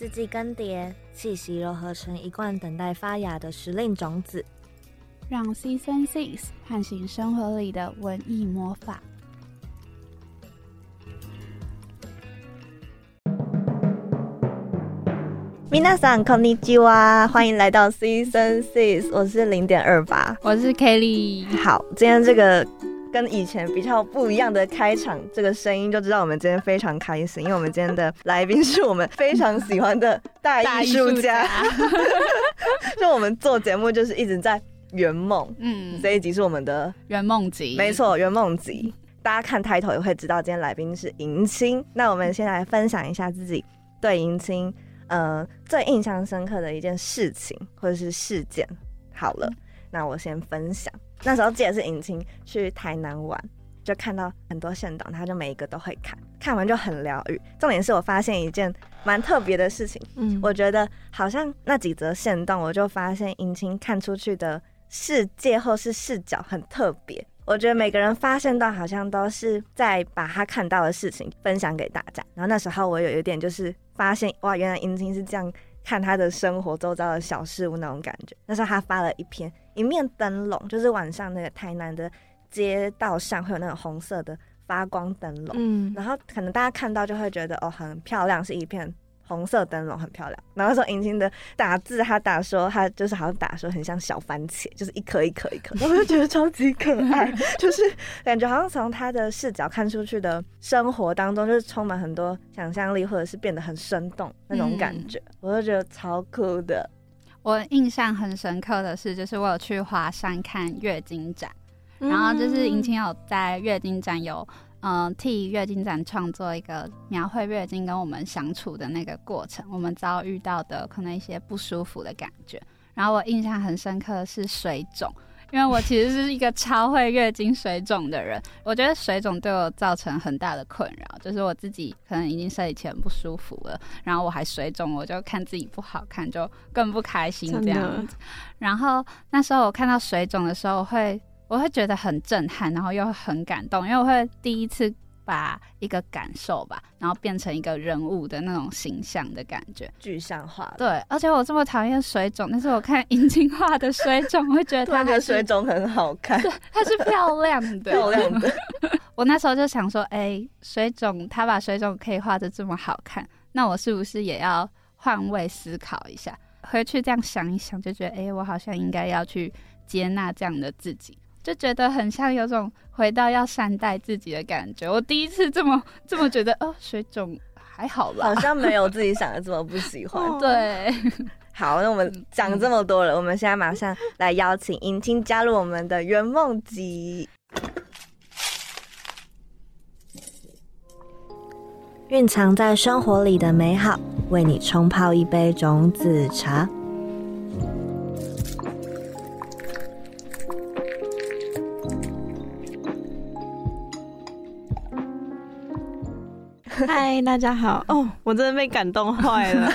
四季更迭，气息柔合成一罐等待发芽的时令种子，让 Season Six 唤醒生活里的文艺魔法。皆さんこんにちは，欢迎来到 Season Six，我是零点二八，我是 Kelly。好，今天这个 跟以前比较不一样的开场，这个声音就知道我们今天非常开心，因为我们今天的来宾是我们非常喜欢的大艺术家。就我们做节目就是一直在圆梦，嗯，这一集是我们的圆梦集，没错，圆梦集。大家看抬头也会知道，今天来宾是迎亲。那我们先来分享一下自己对迎亲。呃，最印象深刻的一件事情或者是事件，好了，那我先分享。那时候记得是迎亲去台南玩，就看到很多线档，他就每一个都会看，看完就很疗愈。重点是我发现一件蛮特别的事情，嗯，我觉得好像那几则线动，我就发现迎亲看出去的世界或是视角很特别。我觉得每个人发现到好像都是在把他看到的事情分享给大家。然后那时候我有一点就是发现，哇，原来殷青是这样看他的生活周遭的小事物那种感觉。那时候他发了一篇一面灯笼，就是晚上那个台南的街道上会有那种红色的发光灯笼，嗯，然后可能大家看到就会觉得哦很漂亮，是一片。红色灯笼很漂亮，然后说迎亲的打字，他打说他就是好像打说很像小番茄，就是一颗一颗一颗，我就觉得超级可爱，就是感觉好像从他的视角看出去的生活当中，就是充满很多想象力，或者是变得很生动那种感觉，我就觉得超酷的。我印象很深刻的是，就是我有去华山看月经展，然后就是尹清有在月经展有。嗯，替月经展创作一个描绘月经跟我们相处的那个过程，我们遭遇到的可能一些不舒服的感觉。然后我印象很深刻的是水肿，因为我其实是一个超会月经水肿的人。我觉得水肿对我造成很大的困扰，就是我自己可能已经生理期很不舒服了，然后我还水肿，我就看自己不好看，就更不开心这样子。然后那时候我看到水肿的时候我会。我会觉得很震撼，然后又很感动，因为我会第一次把一个感受吧，然后变成一个人物的那种形象的感觉，具象化。对，而且我这么讨厌水肿，但是我看银金画的水肿，会觉得它 的水肿很好看，对，它是漂亮的，漂亮的。我那时候就想说，哎，水肿，他把水肿可以画的这么好看，那我是不是也要换位思考一下？回去这样想一想，就觉得，哎，我好像应该要去接纳这样的自己。就觉得很像有种回到要善待自己的感觉。我第一次这么 这么觉得，哦，水肿还好吧？好像没有自己想的这么不喜欢。对，好，那我们讲这么多了，我们现在马上来邀请尹青加入我们的圆梦集。蕴藏在生活里的美好，为你冲泡一杯种子茶。嗨，大家好！哦，我真的被感动坏了，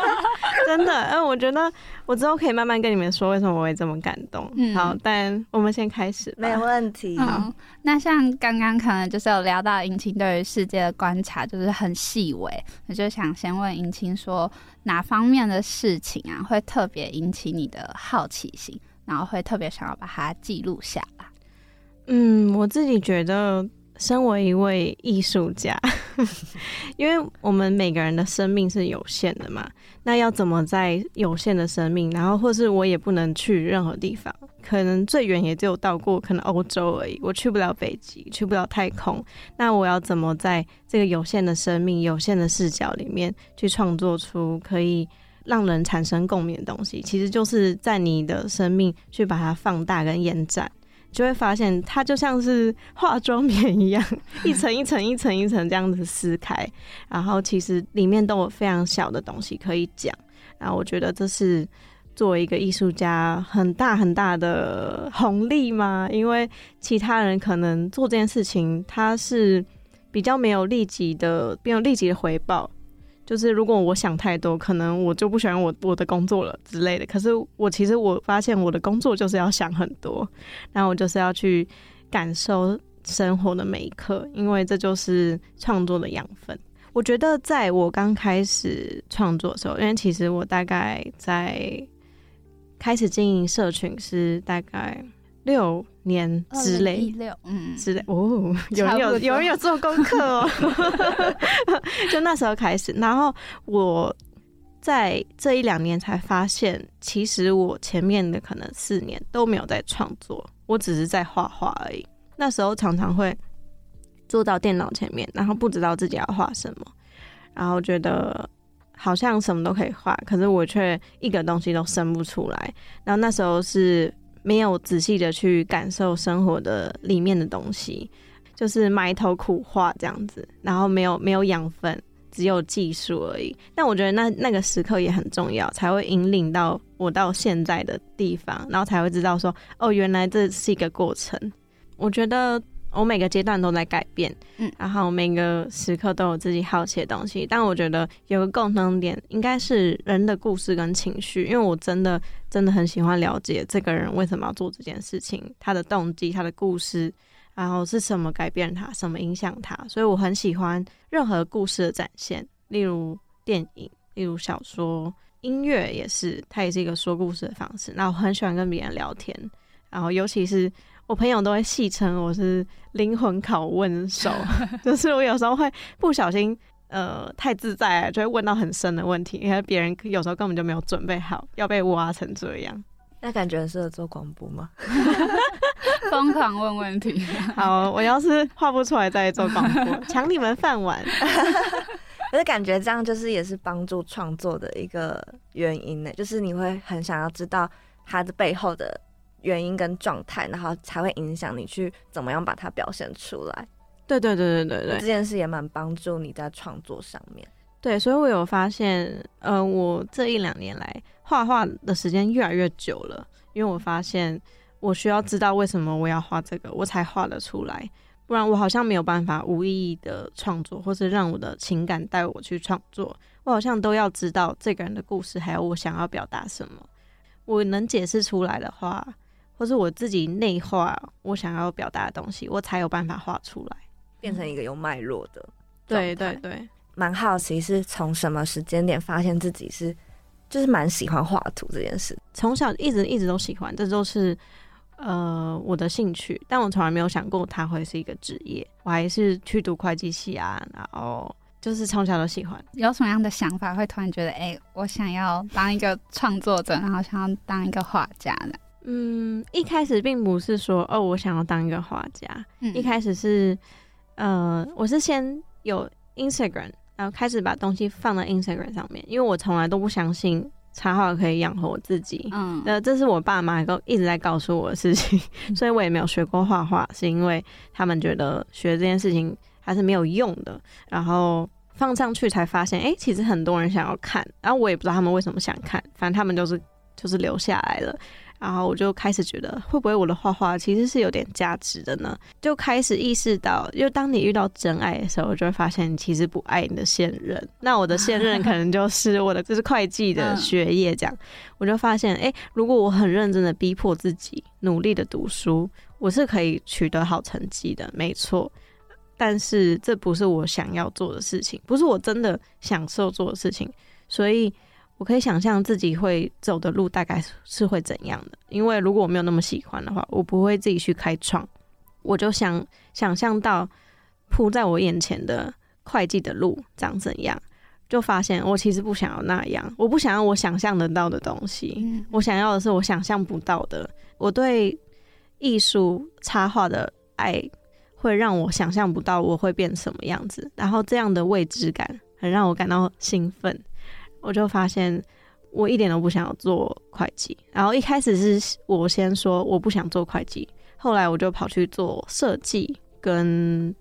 真的。嗯，我觉得我之后可以慢慢跟你们说为什么我会这么感动。嗯，好，但我们先开始，没问题。好，那像刚刚可能就是有聊到银青对于世界的观察，就是很细微。我就想先问银青说，哪方面的事情啊，会特别引起你的好奇心，然后会特别想要把它记录下来？嗯，我自己觉得。身为一位艺术家，因为我们每个人的生命是有限的嘛，那要怎么在有限的生命，然后或是我也不能去任何地方，可能最远也只有到过可能欧洲而已，我去不了北极，去不了太空，那我要怎么在这个有限的生命、有限的视角里面去创作出可以让人产生共鸣的东西？其实就是在你的生命去把它放大跟延展。就会发现，它就像是化妆棉一样，一层一层、一层一层这样子撕开，然后其实里面都有非常小的东西可以讲。然后我觉得这是作为一个艺术家很大很大的红利嘛，因为其他人可能做这件事情，他是比较没有立即的、没有立即的回报。就是如果我想太多，可能我就不喜欢我我的工作了之类的。可是我其实我发现我的工作就是要想很多，然后我就是要去感受生活的每一刻，因为这就是创作的养分。我觉得在我刚开始创作的时候，因为其实我大概在开始经营社群是大概六年之类。六，嗯，之类哦，有人有有人有做功课哦，就那时候开始，然后我在这一两年才发现，其实我前面的可能四年都没有在创作，我只是在画画而已。那时候常常会坐到电脑前面，然后不知道自己要画什么，然后觉得好像什么都可以画，可是我却一个东西都生不出来。然后那时候是没有仔细的去感受生活的里面的东西，就是埋头苦画这样子，然后没有没有养分，只有技术而已。但我觉得那那个时刻也很重要，才会引领到我到现在的地方，然后才会知道说，哦，原来这是一个过程。我觉得我每个阶段都在改变，嗯，然后每个时刻都有自己好奇的东西。但我觉得有个共同点，应该是人的故事跟情绪，因为我真的真的很喜欢了解这个人为什么要做这件事情，他的动机、他的故事，然后是什么改变他，什么影响他。所以我很喜欢任何故事的展现，例如电影，例如小说，音乐也是，它也是一个说故事的方式。那我很喜欢跟别人聊天，然后尤其是。我朋友都会戏称我是灵魂拷问手，就是我有时候会不小心，呃，太自在，就会问到很深的问题，因为别人有时候根本就没有准备好要被挖成这样。那感觉很适合做广播吗？疯狂问问题。好，我要是画不出来再做广播，抢你们饭碗。可是感觉这样就是也是帮助创作的一个原因呢，就是你会很想要知道它的背后的。原因跟状态，然后才会影响你去怎么样把它表现出来。对对对对对对，这件事也蛮帮助你在创作上面。对，所以我有发现，呃，我这一两年来画画的时间越来越久了，因为我发现我需要知道为什么我要画这个，我才画得出来，不然我好像没有办法无意义的创作，或是让我的情感带我去创作。我好像都要知道这个人的故事，还有我想要表达什么。我能解释出来的话。或是我自己内化我想要表达的东西，我才有办法画出来，变成一个有脉络的。对对对，蛮好奇是从什么时间点发现自己是就是蛮喜欢画图这件事。从小一直一直都喜欢，这都是呃我的兴趣，但我从来没有想过它会是一个职业。我还是去读会计系啊，然后就是从小都喜欢。有什么样的想法会突然觉得，哎，我想要当一个创作者，然后想要当一个画家的？嗯，一开始并不是说哦，我想要当一个画家。嗯一开始是，呃，我是先有 Instagram，然后开始把东西放到 Instagram 上面，因为我从来都不相信插画可以养活我自己。嗯，呃，这是我爸妈都一直在告诉我的事情，所以我也没有学过画画，是因为他们觉得学这件事情还是没有用的。然后放上去才发现，哎，其实很多人想要看，然后我也不知道他们为什么想看，反正他们就是就是留下来了。然后我就开始觉得，会不会我的画画其实是有点价值的呢？就开始意识到，就当你遇到真爱的时候，就会发现你其实不爱你的现任。那我的现任可能就 是我的，就是会计的学业这样。我就发现，哎，如果我很认真的逼迫自己，努力的读书，我是可以取得好成绩的，没错。但是这不是我想要做的事情，不是我真的享受做的事情，所以。我可以想象自己会走的路大概是会怎样的，因为如果我没有那么喜欢的话，我不会自己去开创。我就想想象到铺在我眼前的会计的路长怎样，就发现我其实不想要那样。我不想要我想象得到的东西，我想要的是我想象不到的。我对艺术插画的爱会让我想象不到我会变什么样子，然后这样的未知感很让我感到兴奋。我就发现我一点都不想要做会计，然后一开始是我先说我不想做会计，后来我就跑去做设计跟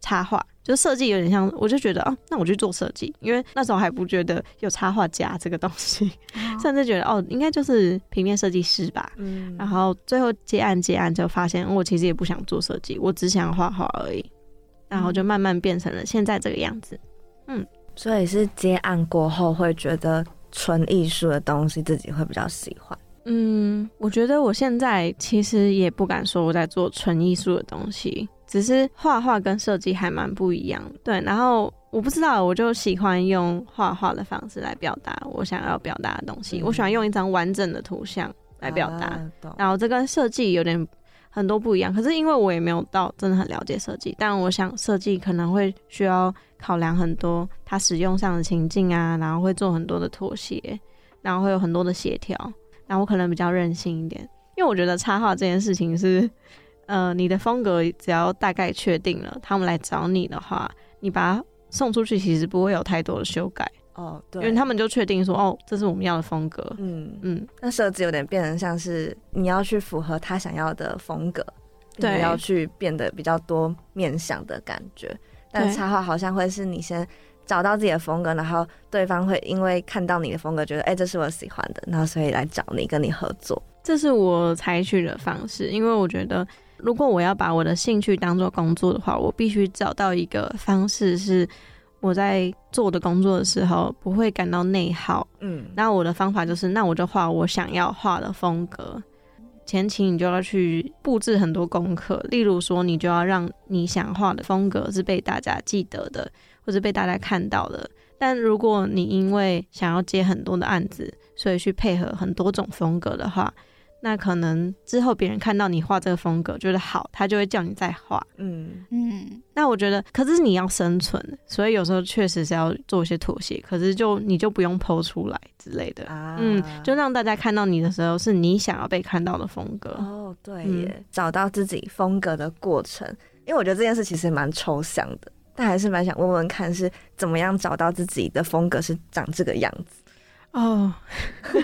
插画，就设计有点像，我就觉得哦，那我去做设计，因为那时候还不觉得有插画家这个东西，甚至觉得哦，应该就是平面设计师吧。嗯，然后最后接案接案就发现我其实也不想做设计，我只想画画而已，然后就慢慢变成了现在这个样子。嗯。所以是接案过后会觉得纯艺术的东西自己会比较喜欢。嗯，我觉得我现在其实也不敢说我在做纯艺术的东西，只是画画跟设计还蛮不一样。对，然后我不知道，我就喜欢用画画的方式来表达我想要表达的东西。嗯我喜欢用一张完整的图像来表达，啊然后这跟设计有点很多不一样。可是因为我也没有到真的很了解设计，但我想设计可能会需要考量很多它使用上的情境啊，然后会做很多的妥协，然后会有很多的协调。然后我可能比较任性一点，因为我觉得插画这件事情是，呃，你的风格只要大概确定了，他们来找你的话，你把它送出去，其实不会有太多的修改，哦，对，因为他们就确定说，哦，这是我们要的风格。嗯，嗯，那设计有点变成像是你要去符合他想要的风格，对要去变得比较多面向的感觉。但插画好像会是你先找到自己的风格，然后对方会因为看到你的风格，觉得哎、这是我喜欢的，然后所以来找你跟你合作。这是我采取的方式，因为我觉得，如果我要把我的兴趣当做工作的话，我必须找到一个方式，是我在做我的工作的时候不会感到内耗。嗯，那我的方法就是，那我就画我想要画的风格。前期你就要去布置很多功课，例如说，你就要让你想画的风格是被大家记得的，或者被大家看到的。但如果你因为想要接很多的案子，所以去配合很多种风格的话，那可能之后别人看到你画这个风格觉得好，他就会叫你再画。嗯，嗯，那我觉得，可是你要生存，所以有时候确实是要做一些妥协。可是就你就不用剖出来之类的，啊，嗯，就让大家看到你的时候是你想要被看到的风格。哦，对嗯耶，找到自己风格的过程，因为我觉得这件事其实蛮抽象的，但还是蛮想问问看是怎么样找到自己的风格是长这个样子。哦，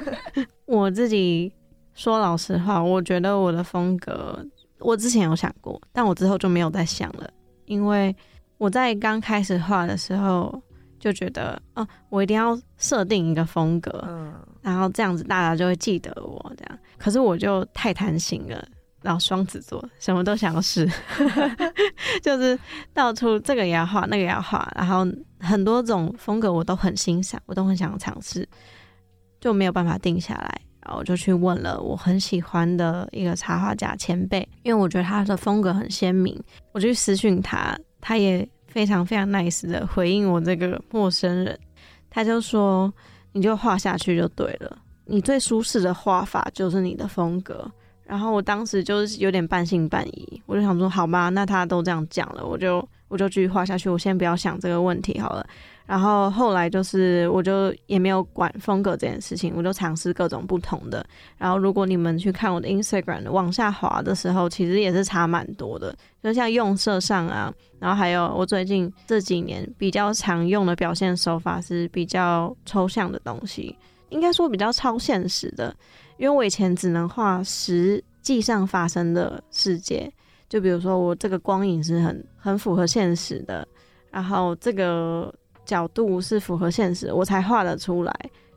我自己说老实话，我觉得我的风格，我之前有想过，但我之后就没有再想了，因为我在刚开始画的时候就觉得，哦，我一定要设定一个风格，嗯，然后这样子大家就会记得我这样。可是我就太贪心了，然后双子座什么都想要试，就是到处这个也要画，那个也要画，然后很多种风格我都很欣赏，我都很想尝试，就没有办法定下来。我就去问了我很喜欢的一个插画家前辈，因为我觉得他的风格很鲜明，我就去私讯他，他也非常非常 nice 的回应我这个陌生人，他就说你就画下去就对了，你最舒适的画法就是你的风格。然后我当时就是有点半信半疑，我就想说，好吧，那他都这样讲了，我就我就继续画下去，我先不要想这个问题好了。然后后来就是，我就也没有管风格这件事情，我就尝试各种不同的。然后如果你们去看我的 Instagram 往下滑的时候，其实也是差蛮多的，就像用色上啊，然后还有我最近这几年比较常用的表现手法是比较抽象的东西，应该说比较超现实的，因为我以前只能画实际上发生的世界，就比如说我这个光影是很很符合现实的，然后这个角度是符合现实，我才画得出来。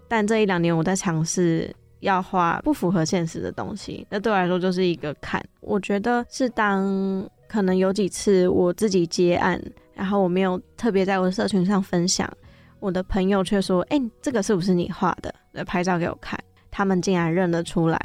但这一两年我在尝试要画不符合现实的东西，那对我来说就是一个坎。我觉得是当可能有几次我自己接案，然后我没有特别在我的社群上分享，我的朋友却说：“哎、这个是不是你画的？”来拍照给我看，他们竟然认得出来。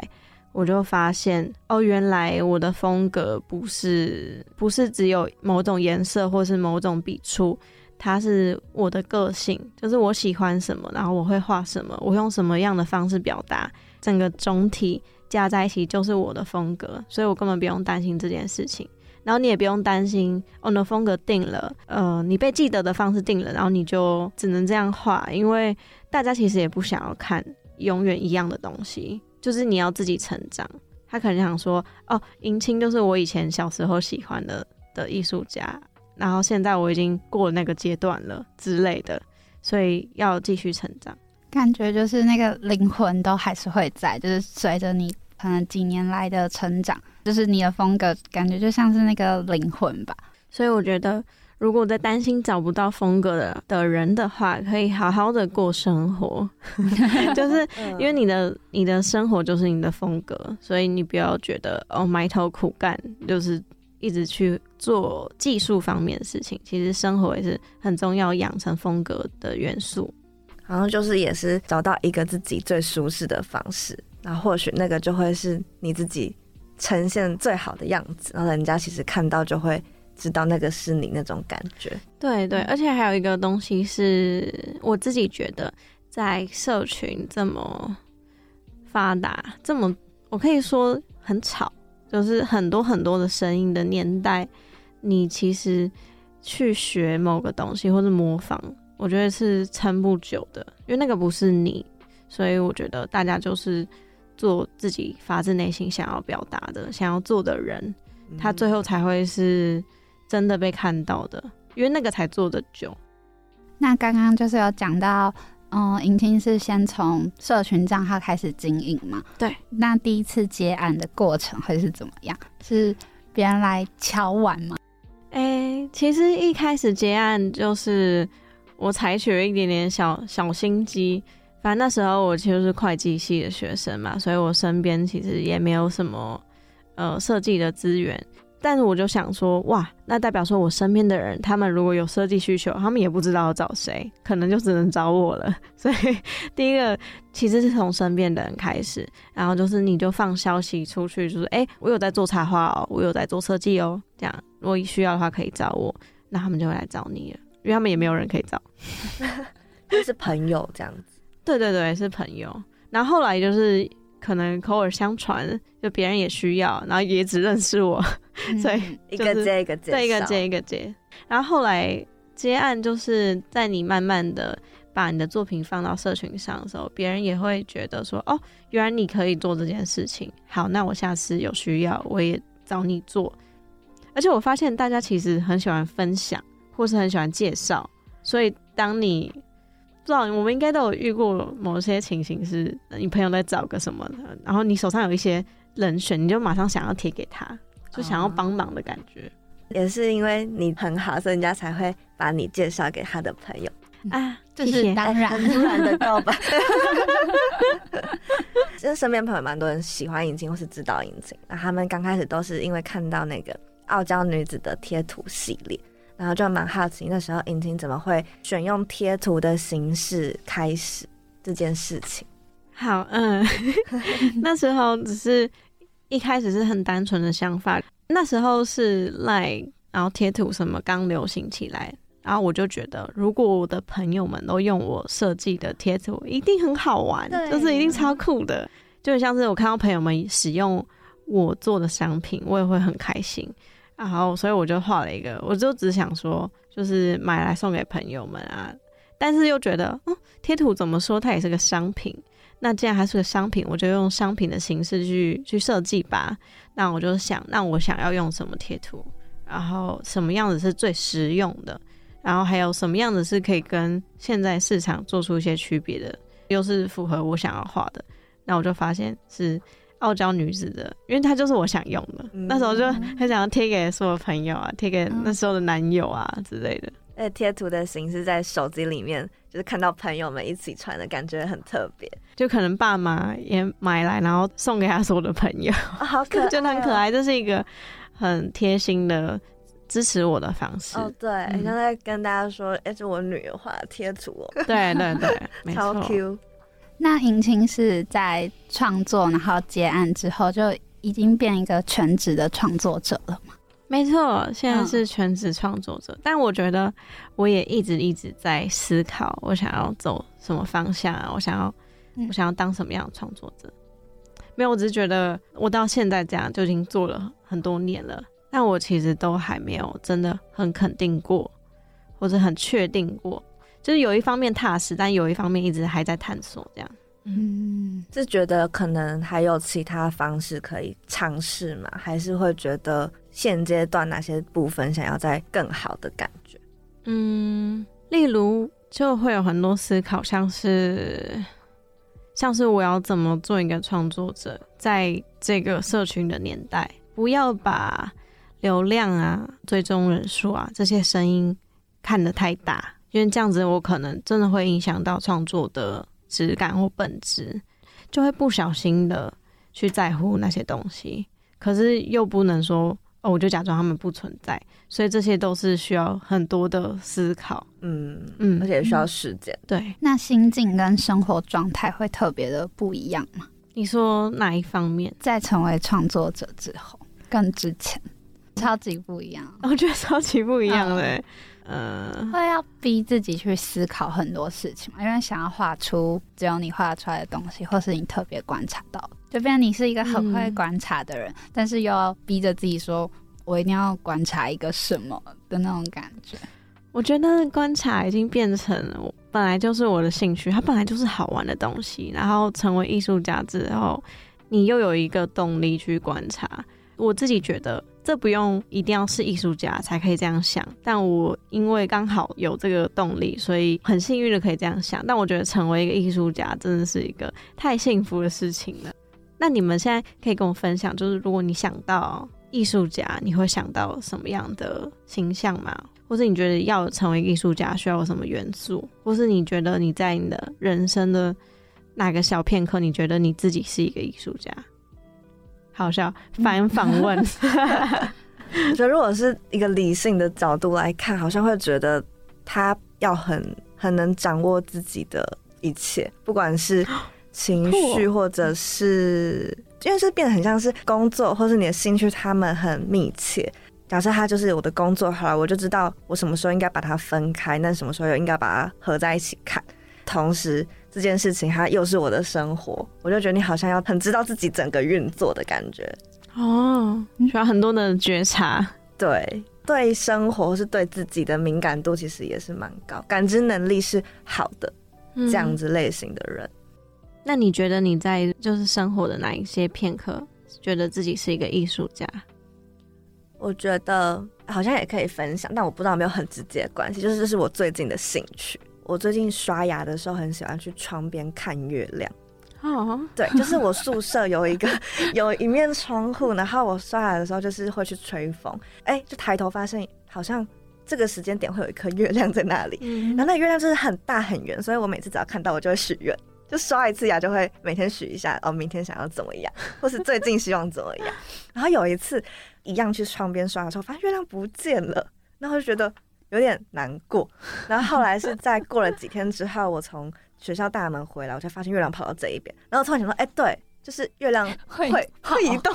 我就发现哦，原来我的风格不是不是只有某种颜色或是某种笔触，它是我的个性，就是我喜欢什么，然后我会画什么，我用什么样的方式表达，整个总体加在一起就是我的风格，所以我根本不用担心这件事情。然后你也不用担心，哦，你的风格定了，呃，你被记得的方式定了，然后你就只能这样画，因为大家其实也不想要看永远一样的东西，就是你要自己成长。他可能想说，哦，迎青就是我以前小时候喜欢的的艺术家，然后现在我已经过了那个阶段了之类的，所以要继续成长。感觉就是那个灵魂都还是会在，就是随着你可能几年来的成长，就是你的风格感觉就像是那个灵魂吧。所以我觉得，如果在担心找不到风格的的人的话，可以好好的过生活，就是因为你的你的生活就是你的风格，所以你不要觉得哦埋头苦干，就是一直去做技术方面的事情。其实生活也是很重要，养成风格的元素。然后就是也是找到一个自己最舒适的方式，那或许那个就会是你自己呈现最好的样子，然后人家其实看到就会知道那个是你那种感觉。对对，而且还有一个东西是我自己觉得，在社群这么发达，这么我可以说很吵，就是很多很多的声音的年代，你其实去学某个东西或者模仿，我觉得是撑不久的，因为那个不是你，所以我觉得大家就是做自己发自内心想要表达的、想要做的人，他最后才会是真的被看到的，因为那个才做的久。那刚刚就是有讲到，嗯，迎亲是先从社群账号开始经营嘛？对。那第一次接案的过程会是怎么样？是别人来敲碗吗？哎、其实一开始接案就是我采取了一点点小小心机。反正那时候我其实是会计系的学生嘛，所以我身边其实也没有什么呃设计的资源。但是我就想说，哇，那代表说我身边的人，他们如果有设计需求，他们也不知道要找谁，可能就只能找我了。所以第一个其实是从身边的人开始，然后就是你就放消息出去，就是哎、诶我有在做插画哦，我有在做设计哦，这样如果需要的话可以找我，那他们就会来找你了，因为他们也没有人可以找。就是朋友这样子。对对对，是朋友。然后后来就是可能口耳相传，就别人也需要，然后也只认识我，所以嗯一个接一个接，对，一个接一个接。然后后来接案就是在你慢慢的把你的作品放到社群上的时候，别人也会觉得说，哦，原来你可以做这件事情。好，那我下次有需要我也找你做。而且我发现大家其实很喜欢分享，或是很喜欢介绍，所以当你不知道，我们应该都有遇过某些情形是，你朋友在找个什么的，然后你手上有一些人选，你就马上想要贴给他，就想要帮忙的感觉。也是因为你很好，所以人家才会把你介绍给他的朋友。啊，这是当然突然的告白。其 实身边朋友蛮多人喜欢引擎或是知道引擎，那他们刚开始都是因为看到那个傲娇女子的贴图系列，然后就蛮好奇那时候引擎怎么会选用贴图的形式开始这件事情。好，嗯，那时候只是一开始是很单纯的想法，那时候是 like，，然后贴图什么刚流行起来，然后我就觉得，如果我的朋友们都用我设计的贴图，一定很好玩，就是一定超酷的，就很像是我看到朋友们使用我做的商品，我也会很开心。然后，所以我就画了一个，我就只想说，就是买来送给朋友们啊，但是又觉得，嗯，贴图怎么说，它也是个商品。那既然它是个商品，我就用商品的形式去去设计吧。那我就想，那我想要用什么贴图，然后什么样子是最实用的，然后还有什么样子是可以跟现在市场做出一些区别的，又是符合我想要画的。那我就发现是傲娇女子的，因为它就是我想用的。嗯那时候就 很想要贴给所有朋友啊，贴给那时候的男友啊之类的。那贴图的形式在手机里面，就是看到朋友们一起穿的感觉很特别，就可能爸妈也买来，然后送给他所有的朋友。哦、好可爱、就很可。爱，这是一个很贴心的支持我的方式。哦，对，嗯像在跟大家说，哎、是我女儿画的贴图哦，对对对，超。Q。那迎亲是在创作然后接案之后，就已经变一个全职的创作者了吗？没错，现在嗯是全职创作者，但我觉得我也一直一直在思考，我想要走什么方向啊？我想要，嗯我想要当什么样的创作者？没有，我只是觉得我到现在这样就已经做了很多年了，但我其实都还没有真的很肯定过，或者很确定过，就是有一方面踏实，但有一方面一直还在探索这样。嗯，是觉得可能还有其他方式可以尝试嘛？还是会觉得现阶段哪些部分想要再更好的感觉？嗯，例如就会有很多思考，像是像是我要怎么做一个创作者，在这个社群的年代，不要把流量啊、追踪人数啊这些声音看得太大，因为这样子我可能真的会影响到创作的质感或本质，就会不小心的去在乎那些东西，可是又不能说哦，我就假装他们不存在。所以这些都是需要很多的思考。嗯嗯而且需要时间。对，那心境跟生活状态会特别的不一样吗？你说哪一方面？在成为创作者之后，更之前，超级不一样。我觉得超级不一样嘞欸。呃，会要逼自己去思考很多事情嘛，因为想要画出只有你画出来的东西，或是你特别观察到，就变成你是一个很会观察的人，但是又要逼着自己说，我一定要观察一个什么的那种感觉。我觉得观察已经变成我本来就是我的兴趣，它本来就是好玩的东西。然后成为艺术家之后，你又有一个动力去观察。我自己觉得这不用一定要是艺术家才可以这样想，但我因为刚好有这个动力，所以很幸运的可以这样想。但我觉得成为一个艺术家真的是一个太幸福的事情了。那你们现在可以跟我分享，就是如果你想到艺术家，你会想到什么样的形象吗？或是你觉得要成为艺术家需要有什么元素？或是你觉得你在你的人生的哪个小片刻，你觉得你自己是一个艺术家？好笑，反访问。我觉得如果是一个理性的角度来看，好像会觉得他要很很能掌握自己的一切，不管是情绪 或者是，因为是变得很像是工作或是你的兴趣，他们很密切。假设他就是我的工作，好了，我就知道我什么时候应该把它分开，那什么时候又应该把它合在一起看。同时，这件事情它又是我的生活，我就觉得你好像要很知道自己整个运作的感觉。哦，需要很多的觉察，对对，生活是对自己的敏感度其实也是蛮高，感知能力是好的，这样子类型的人。那你觉得你在就是生活的哪一些片刻，觉得自己是一个艺术家？我觉得好像也可以分享，但我不知道有没有很直接的关系。就是这是我最近的兴趣。我最近刷牙的时候很喜欢去窗边看月亮。哦，对，就是我宿舍有一个 有一面窗户，然后我刷牙的时候就是会去吹风，哎，就抬头发现好像这个时间点会有一颗月亮在那里。然后那月亮就是很大很圆，所以我每次只要看到我就会许愿，就刷一次牙就会每天许一下，哦，明天想要怎么样，或是最近希望怎么样。然后有一次。一样去窗边刷的时候，发现月亮不见了，然后就觉得有点难过。然后后来是在过了几天之后，我从学校大门回来，我才发现月亮跑到这一边。然后突然想到，哎，对，就是月亮会会移动。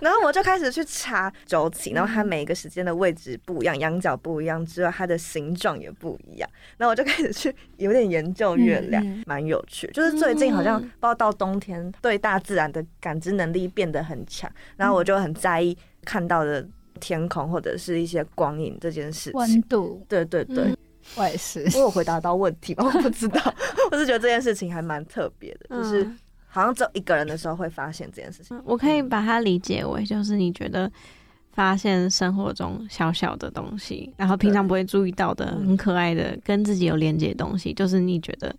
然后我就开始去查周期，然后它每一个时间的位置不一样，仰角不一样之外，它的形状也不一样。然后我就开始去有点研究月亮，蛮有趣。就是最近好像不知道到冬天，对大自然的感知能力变得很强。然后我就很在意看到的天空或者是一些光影这件事情。温度，对对对，我也是。我有回答到问题吗？我不知道，我是觉得这件事情还蛮特别的，就是。好像只有一个人的时候会发现这件事情。我可以把它理解为，就是你觉得发现生活中小小的东西，然后平常不会注意到的很可爱的跟自己有连接的东西，就是你觉得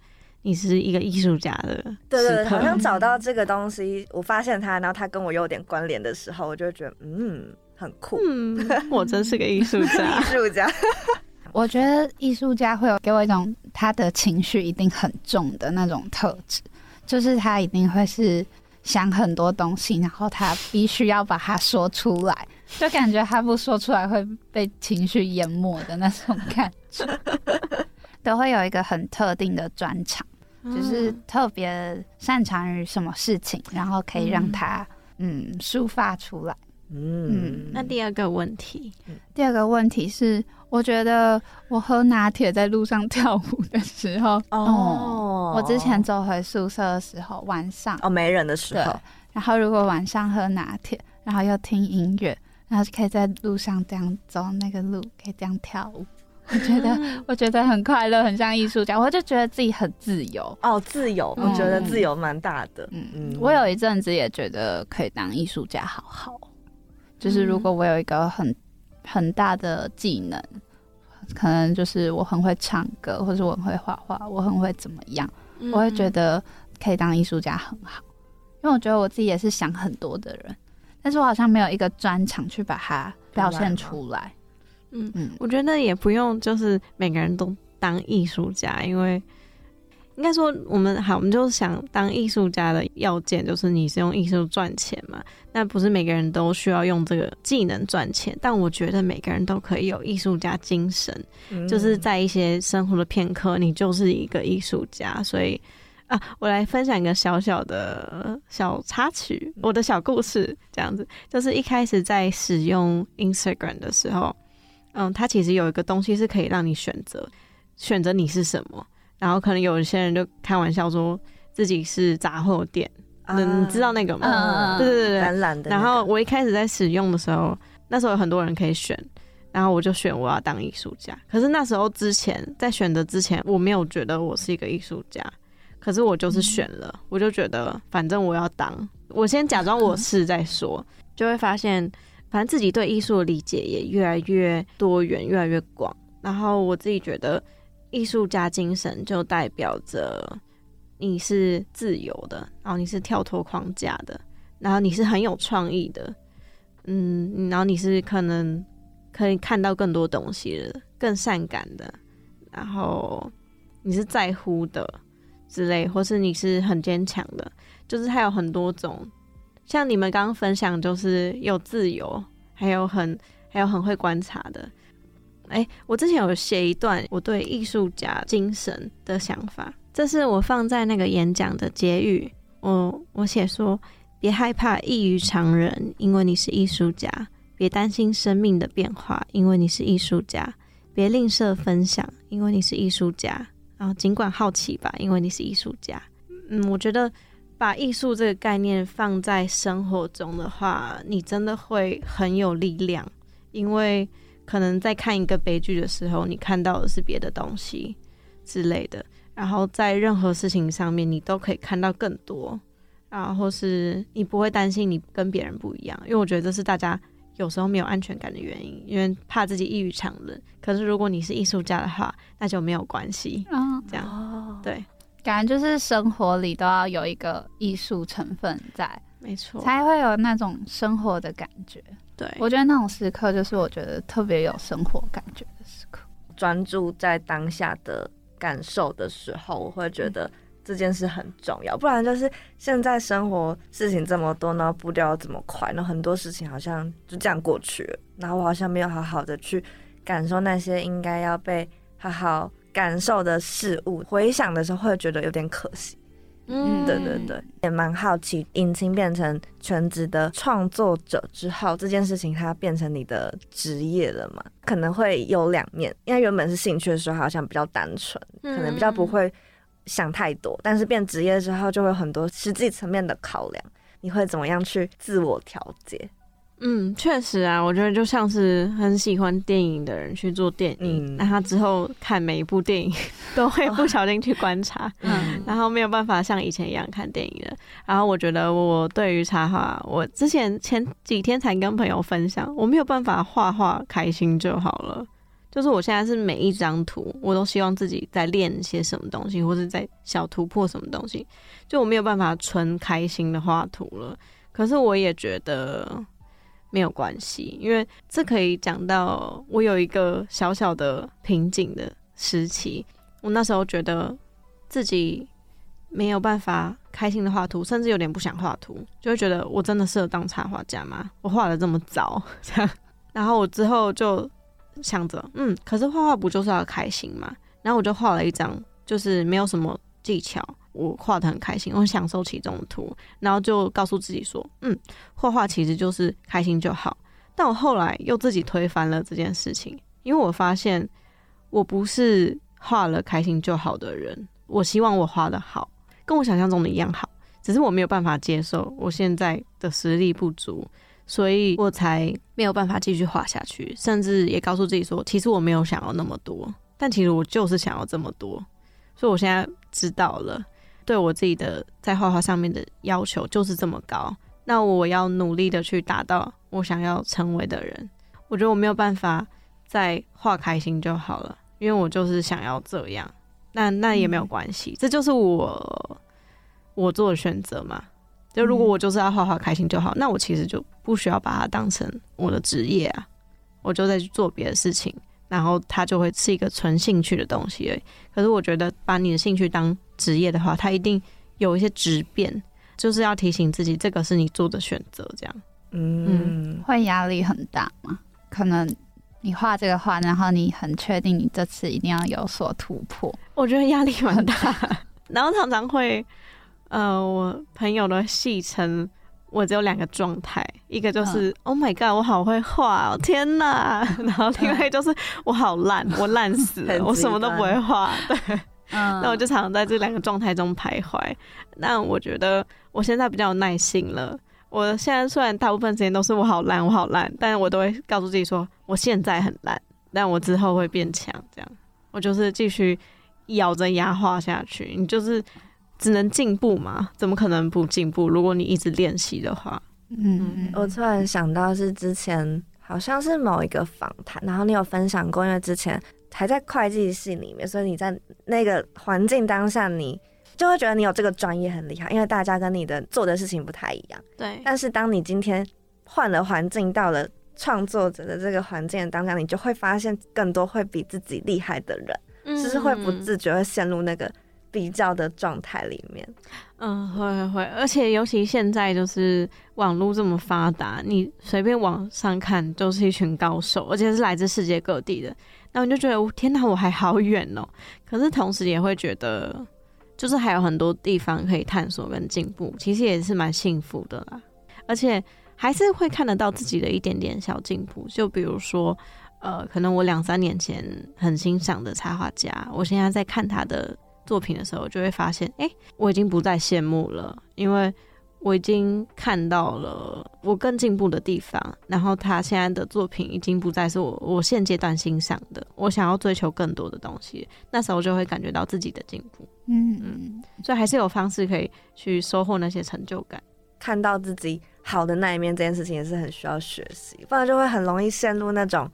你是一个艺术家的。对对，好像找到这个东西，我发现它，然后它跟我有点关联的时候，我就觉得嗯，很酷。嗯，我真是个艺术家。艺术家，我觉得艺术家会有给我一种他的情绪一定很重的那种特质。就是他一定会是想很多东西，然后他必须要把它说出来，就感觉他不说出来会被情绪淹没的那种感觉。都会有一个很特定的专长，就是特别擅长于什么事情，然后可以让他嗯抒发出来。嗯，那第二个问题，第二个问题是，我觉得我喝拿铁在路上跳舞的时候，哦，我之前走回宿舍的时候，晚上哦没人的时候，然后如果晚上喝拿铁，然后又听音乐，然后就可以在路上这样走那个路，可以这样跳舞，我觉得我觉得很快乐，很像艺术家，我就觉得自己很自由。哦，自由，我觉得自由蛮大的，嗯嗯，我有一阵子也觉得可以当艺术家，好好。就是如果我有一个很很大的技能，可能就是我很会唱歌，或者我很会画画，我很会怎么样，我会觉得可以当艺术家很好。因为我觉得我自己也是想很多的人，但是我好像没有一个专长去把它表现出来。嗯嗯，我觉得也不用，就是每个人都当艺术家，因为。应该说，我们好，我们就想当艺术家的要件就是你是用艺术赚钱嘛？那不是每个人都需要用这个技能赚钱，但我觉得每个人都可以有艺术家精神，就是在一些生活的片刻，你就是一个艺术家。所以，啊，我来分享一个小小的小插曲，我的小故事，这样子，就是一开始在使用 Instagram 的时候，嗯，它其实有一个东西是可以让你选择，选择你是什么，然后可能有一些人就开玩笑说自己是杂货店，嗯，你知道那个吗？对对对对，蓝蓝的。然后我一开始在使用的时候，那时候有很多人可以选，然后我就选我要当艺术家。可是那时候之前在选择之前，我没有觉得我是一个艺术家。可是我就是选了，我就觉得反正我要当，我先假装我是再说，就会发现，反正自己对艺术的理解也越来越多元，越来越广。然后我自己觉得，艺术家精神就代表着你是自由的，然后你是跳脱框架的，然后你是很有创意的，嗯，然后你是可能可以看到更多东西的，更善感的，然后你是在乎的。之类，或是你是很坚强的，就是它有很多种，像你们刚刚分享，就是有自由，还有很还有很会观察的。哎，我之前有写一段我对艺术家精神的想法，这是我放在那个演讲的结语。我我写说，别害怕异于常人，因为你是艺术家；别担心生命的变化，因为你是艺术家；别吝啬分享，因为你是艺术家。然后尽管好奇吧，因为你是艺术家。嗯，我觉得把艺术这个概念放在生活中的话，你真的会很有力量。因为可能在看一个悲剧的时候，你看到的是别的东西之类的。然后在任何事情上面，你都可以看到更多。然后是你不会担心你跟别人不一样，因为我觉得这是大家。有时候没有安全感的原因，因为怕自己异于常人。可是如果你是艺术家的话，那就没有关系。嗯，这样对，感觉就是生活里都要有一个艺术成分在，没错，才会有那种生活的感觉。对，我觉得那种时刻就是我觉得特别有生活感觉的时刻，专注在当下的感受的时候，我会觉得。这件事很重要，不然就是现在生活事情这么多，然后步调这么快，然后很多事情好像就这样过去了，然后我好像没有好好的去感受那些应该要被好好感受的事物。回想的时候会觉得有点可惜。嗯，对对对，也蛮好奇，引擎变成全职的创作者之后，这件事情它变成你的职业了嘛？可能会有两面，因为原本是兴趣的时候好像比较单纯，可能比较不会。想太多，但是变职业之后就会很多实际层面的考量。你会怎么样去自我调节？嗯，确实啊，我觉得就像是很喜欢电影的人去做电影，那他之后看每一部电影 都会不小心去观察，嗯，然后没有办法像以前一样看电影了。然后我觉得我对于插画，我之前前几天才跟朋友分享，我没有办法画画开心就好了。就是我现在是每一张图，我都希望自己在练些什么东西，或者在小突破什么东西。就我没有办法纯开心的画图了。可是我也觉得没有关系，因为这可以讲到我有一个小小的瓶颈的时期。我那时候觉得自己没有办法开心的画图，甚至有点不想画图，就会觉得我真的适合当插画家吗？我画的这么早，这样。然后我之后就。想着，嗯，可是画画不就是要开心嘛？然后我就画了一张，就是没有什么技巧，我画的很开心，我享受其中的图，然后就告诉自己说，嗯，画画其实就是开心就好。但我后来又自己推翻了这件事情，因为我发现我不是画了开心就好的人，我希望我画的好，跟我想象中的一样好，只是我没有办法接受我现在的实力不足。所以我才没有办法继续画下去，甚至也告诉自己说，其实我没有想要那么多，但其实我就是想要这么多。所以我现在知道了，对我自己的在画画上面的要求就是这么高。那我要努力的去达到我想要成为的人。我觉得我没有办法再画开心就好了，因为我就是想要这样。那那也没有关系，这就是我我做的选择嘛。就如果我就是要画画开心就好，那我其实就不需要把它当成我的职业啊，我就再去做别的事情，然后它就会是一个纯兴趣的东西而。已。可是我觉得把你的兴趣当职业的话，它一定有一些质变，就是要提醒自己，这个是你做的选择。这样，嗯，会压力很大吗？可能你画这个画，然后你很确定你这次一定要有所突破，我觉得压力蛮大。然后常常会，呃，我朋友的戏称我只有两个状态，一个就是 Oh my God，我好会画哦，天哪！然后另外就是我好烂，我烂死了，我什么都不会画。对，嗯，那我就常常在这两个状态中徘徊。那我觉得我现在比较有耐心了。我现在虽然大部分时间都是我好烂，我好烂，但我都会告诉自己说，我现在很烂，但我之后会变强。这样，我就是继续咬着牙画下去。你就是只能进步嘛？怎么可能不进步？如果你一直练习的话，嗯，我突然想到是之前好像是某一个访谈，然后你有分享过，因为之前还在会计系里面，所以你在那个环境当下，你就会觉得你有这个专业很厉害，因为大家跟你的做的事情不太一样。对，但是当你今天换了环境，到了创作者的这个环境当下，你就会发现更多会比自己厉害的人，就是会不自觉会陷入那个比较的状态里面。嗯，会会会，而且尤其现在就是网络这么发达，你随便网上看都是一群高手，而且是来自世界各地的，那你就觉得天哪，我还好远哦。可是同时也会觉得，就是还有很多地方可以探索跟进步，其实也是蛮幸福的啦。而且还是会看得到自己的一点点小进步，就比如说，呃，可能我两三年前很欣赏的插画家，我现在在看他的作品的时候，就会发现，哎、我已经不再羡慕了，因为我已经看到了我更进步的地方，然后他现在的作品已经不再是我我现阶段欣赏的，我想要追求更多的东西，那时候就会感觉到自己的进步，嗯嗯所以还是有方式可以去收获那些成就感。看到自己好的那一面，这件事情也是很需要学习，不然就会很容易陷入那种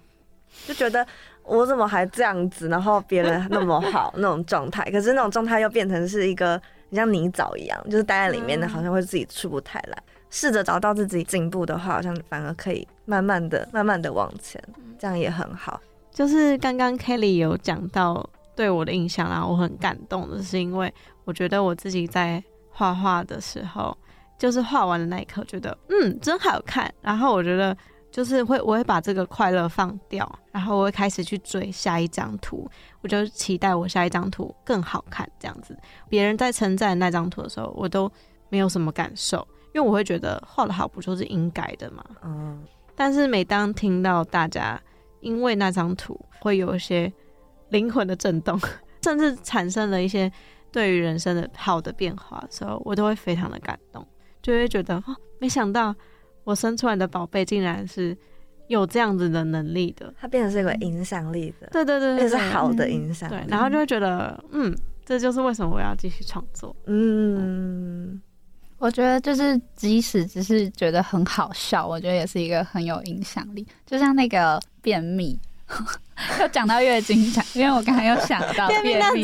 就觉得我怎么还这样子，然后别人那么好那种状态，可是那种状态又变成是一个很像泥沼一样，就是待在里面的，嗯好像会自己出不太来。试着找到自己进步的话，好像反而可以慢慢的、慢慢的往前，这样也很好。就是刚刚 Kelly 有讲到对我的印象啦，我很感动的是因为我觉得我自己在画画的时候，就是画完的那一刻，觉得嗯真好看，然后我觉得就是会我会把这个快乐放掉，然后我会开始去追下一张图，我就期待我下一张图更好看这样子。别人在称赞那张图的时候，我都没有什么感受，因为我会觉得画的好不就是应该的嘛。嗯，但是每当听到大家因为那张图会有一些灵魂的震动，甚至产生了一些对于人生的好的变化的时候，我都会非常的感动，就会觉得哦，没想到我生出来的宝贝竟然是有这样子的能力的。它变成是一个影响力的，对对对而且对对，是好的影响力。对，然后就会觉得嗯，这就是为什么我要继续创作。嗯，我觉得就是即使只是觉得很好笑，我觉得也是一个很有影响力。就像那个便秘，又讲到月经讲，因为我刚才又想到 便秘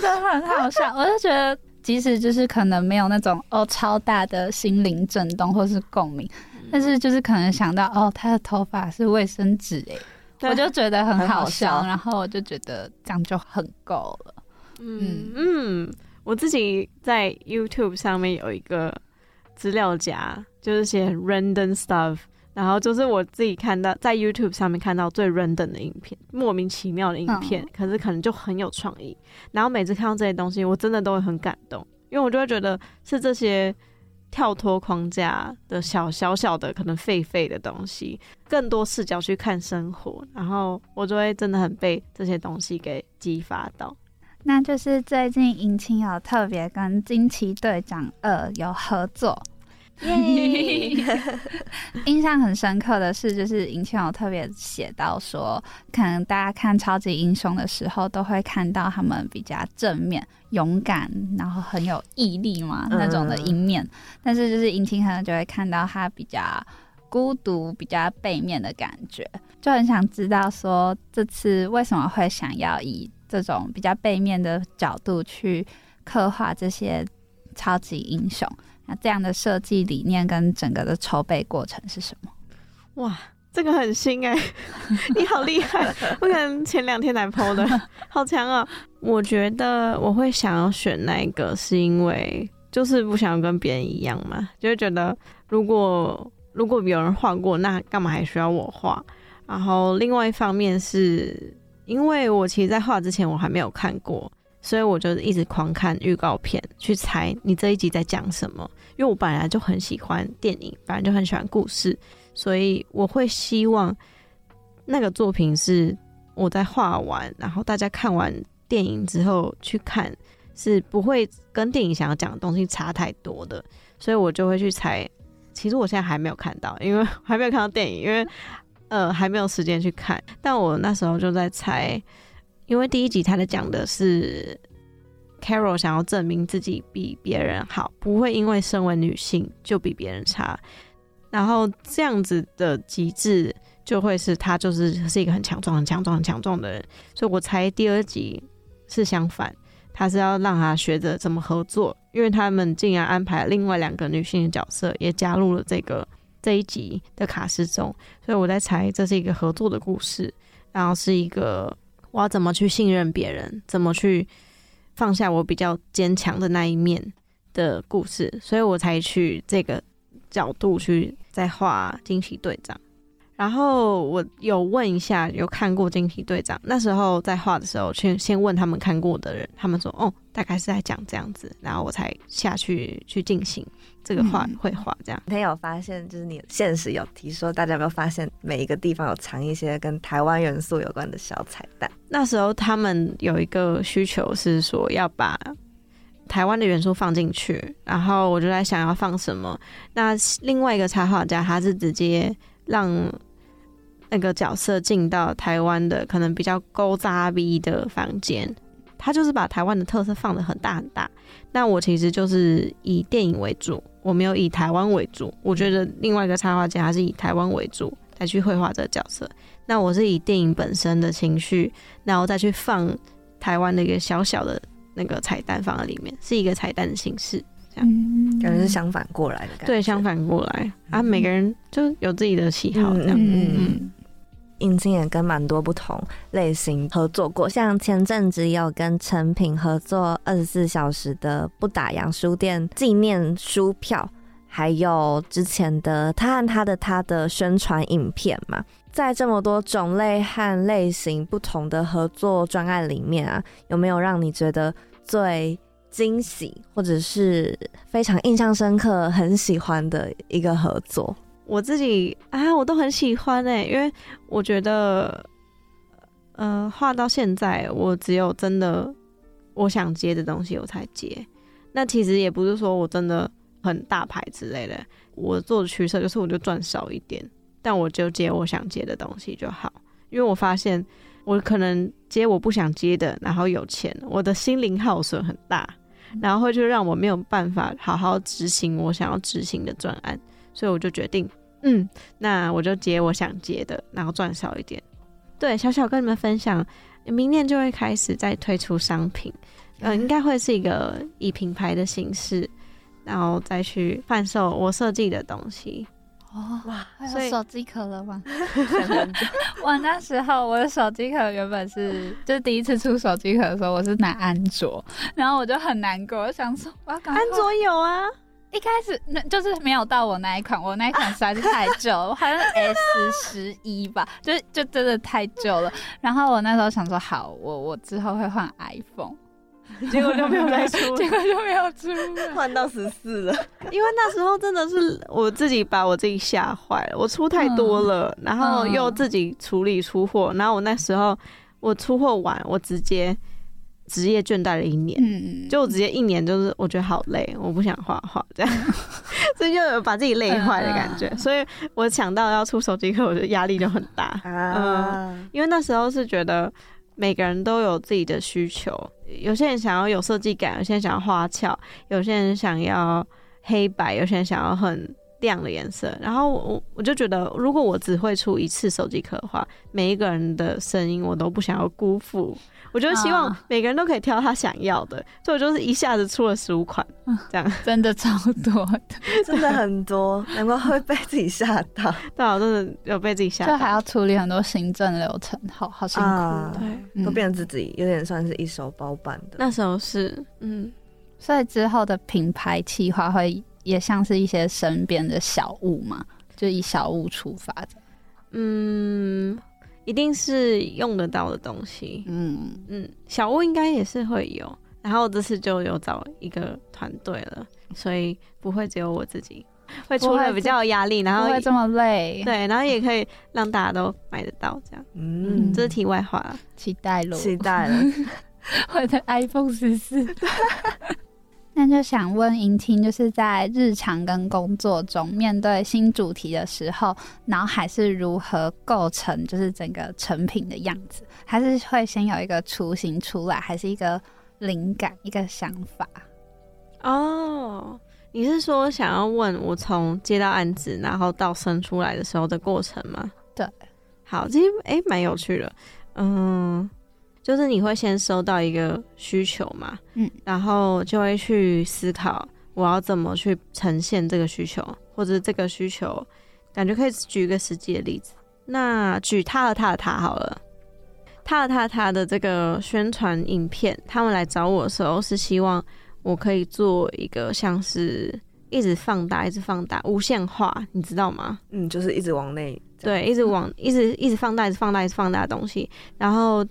真的很好笑。我就觉得，即使就是可能没有那种哦超大的心灵震动或是共鸣，但是就是可能想到哦，他的头发是卫生纸哎，我就觉得很很好笑然后我就觉得这样就很够了。嗯嗯，我自己在 YouTube 上面有一个资料夹，就是写 random stuff，然后就是我自己看到在 YouTube 上面看到最 random 的影片，莫名其妙的影片，可是可能就很有创意。然后每次看到这些东西，我真的都会很感动，因为我就会觉得是这些跳脱框架的小小小的可能废废的东西，更多视角去看生活，然后我就会真的很被这些东西给激发到。那就是最近尹清有特别跟《惊奇队长二》有合作，印象很深刻的是，就是尹清有特别写到说，可能大家看超级英雄的时候，都会看到他们比较正面、勇敢，然后很有毅力嘛嗯。那种的一面，但是就是尹清可能就会看到他比较孤独、比较背面的感觉，就很想知道说，这次为什么会想要以这种比较背面的角度去刻画这些超级英雄？那这样的设计理念跟整个的筹备过程是什么？哇，这个很新哎、你好厉害！我可能前两天才 PO 的，好强哦！我觉得我会想要选那个，是因为就是不想要跟别人一样嘛，就会觉得如果如果有人画过，那干嘛还需要我画？然后另外一方面是因为我其实，在画之前我还没有看过所以我就一直狂看预告片，去猜你这一集在讲什么。因为我本来就很喜欢电影，本来就很喜欢故事，所以我会希望那个作品是我在画完，然后大家看完电影之后去看，是不会跟电影想要讲的东西差太多的。所以我就会去猜。其实我现在还没有看到，因为还没有看到电影，因为呃还没有时间去看。但我那时候就在猜。因为第一集他在讲的是 Carol 想要证明自己比别人好，不会因为身为女性就比别人差，然后这样子的极致就会是他就是是一个很强壮、很强壮、很强壮的人。所以我猜第二集是相反，他是要让他学着怎么合作，因为他们竟然安排另外两个女性的角色也加入了这个这一集的卡司中，所以我在猜这是一个合作的故事，然后是一个。我要怎么去信任别人？怎么去放下我比较坚强的那一面的故事？所以我才去这个角度去再画惊奇队长。然后我有问一下有看过惊奇队长，那时候在画的时候，先先问他们看过的人，他们说哦，大概是在讲这样子，然后我才下去去进行。这个画绘画这样，他有发现，就是你现实有提说，大家有没有发现每一个地方有藏一些跟台湾元素有关的小彩蛋？那时候他们有一个需求是说要把台湾的元素放进去，然后我就在想要放什么。那另外一个插画家他是直接让那个角色进到台湾的可能比较勾扎逼的房间。他就是把台湾的特色放的很大很大，那我其实就是以电影为主，我没有以台湾为主。我觉得另外一个插画家还是以台湾为主来去绘画这个角色，那我是以电影本身的情绪，然后再去放台湾的一个小小的那个彩蛋放在里面，是一个彩蛋的形式，这样感觉是相反过来的感觉。对，相反过来啊，每个人就有自己的喜好，这样。嗯。印青也跟蛮多不同类型合作过，像前阵子有跟成品合作二十四小时的不打烊书店纪念书票，还有之前的他和他的他的宣传影片嘛。在这么多种类和类型不同的合作专案里面啊，有没有让你觉得最惊喜，或者是非常印象深刻、很喜欢的一个合作？我自己啊，我都很喜欢哎，因为我觉得，呃，画到现在，我只有真的我想接的东西我才接。那其实也不是说我真的很大牌之类的，我做的取舍就是我就赚少一点，但我就接我想接的东西就好。因为我发现我可能接我不想接的，然后有钱，我的心灵耗损很大，然后就让我没有办法好好执行我想要执行的专案。所以我就决定，嗯，那我就接我想接的，然后赚少一点。对，小小跟你们分享，明年就会开始再推出商品，呃，应该会是一个以品牌的形式，然后再去贩售我设计的东西。哦哇，所以手机壳了吗？我那时候我的手机壳原本是，就是第一次出手机壳的时候，我是拿安卓，然后我就很难过，我想说，我要安卓有啊。一开始那就是没有到我那一款，我那一款实在是太旧了，好像 S 十一吧，就就真的太旧了。然后我那时候想说，好，我我之后会换 iPhone，结果就没有再出，结果就没有出，换到十四了。因为那时候真的是我自己把我自己吓坏了，我出太多了，然后又自己处理出货，然后我那时候我出货晚，我直接。职业倦怠了一年，嗯就我直接一年就是我觉得好累，我不想画画这样，所以就有把自己累坏的感觉。所以我想到要出手机课，我觉得压力就很大。啊，因为那时候是觉得每个人都有自己的需求，有些人想要有设计感，有些人想要花俏，有些人想要黑白，有些人想要很亮的颜色。然后我我就觉得，如果我只会出一次手机壳的话，每一个人的声音我都不想要辜负。我就希望每个人都可以挑他想要的，所以我就是一下子出了十五款，这样真的超多的，真的很多，难怪会被自己吓到。对啊，真的有被自己吓到，就还要处理很多行政流程，好好辛苦。对，都变成自己有点算是一手包办的。那时候是，嗯，所以之后的品牌企划会也像是一些身边的小物嘛，就以小物出发的。嗯。一定是用得到的东西。嗯，嗯，小物应该也是会有，然后这次就有找一个团队了，所以不会只有我自己，会出来比较有压力，然后不会这么累。，对，然后也可以让大家都买得到，这样。嗯，这是题外话。期待咯。期待了。我的 iPhone 十四。那就想问莹婷，就是在日常跟工作中面对新主题的时候，脑海是如何构成就是整个成品的样子？还是会先有一个雏形出来，还是一个灵感、一个想法？哦，你是说想要问我从接到案子，然后到生出来的时候的过程吗？对。好，其实诶蛮有趣的。嗯，就是你会先收到一个需求嘛，嗯，然后就会去思考我要怎么去呈现这个需求，或者这个需求，感觉可以举一个实际的例子。那举他和他的他好了。他和他的他的这个宣传影片，他们来找我的时候是希望我可以做一个像是一直放大、一直放大、无限化，你知道吗？嗯，就是一直往内。对，一直往一直一直放大、一直放大、一直放大的东西。然后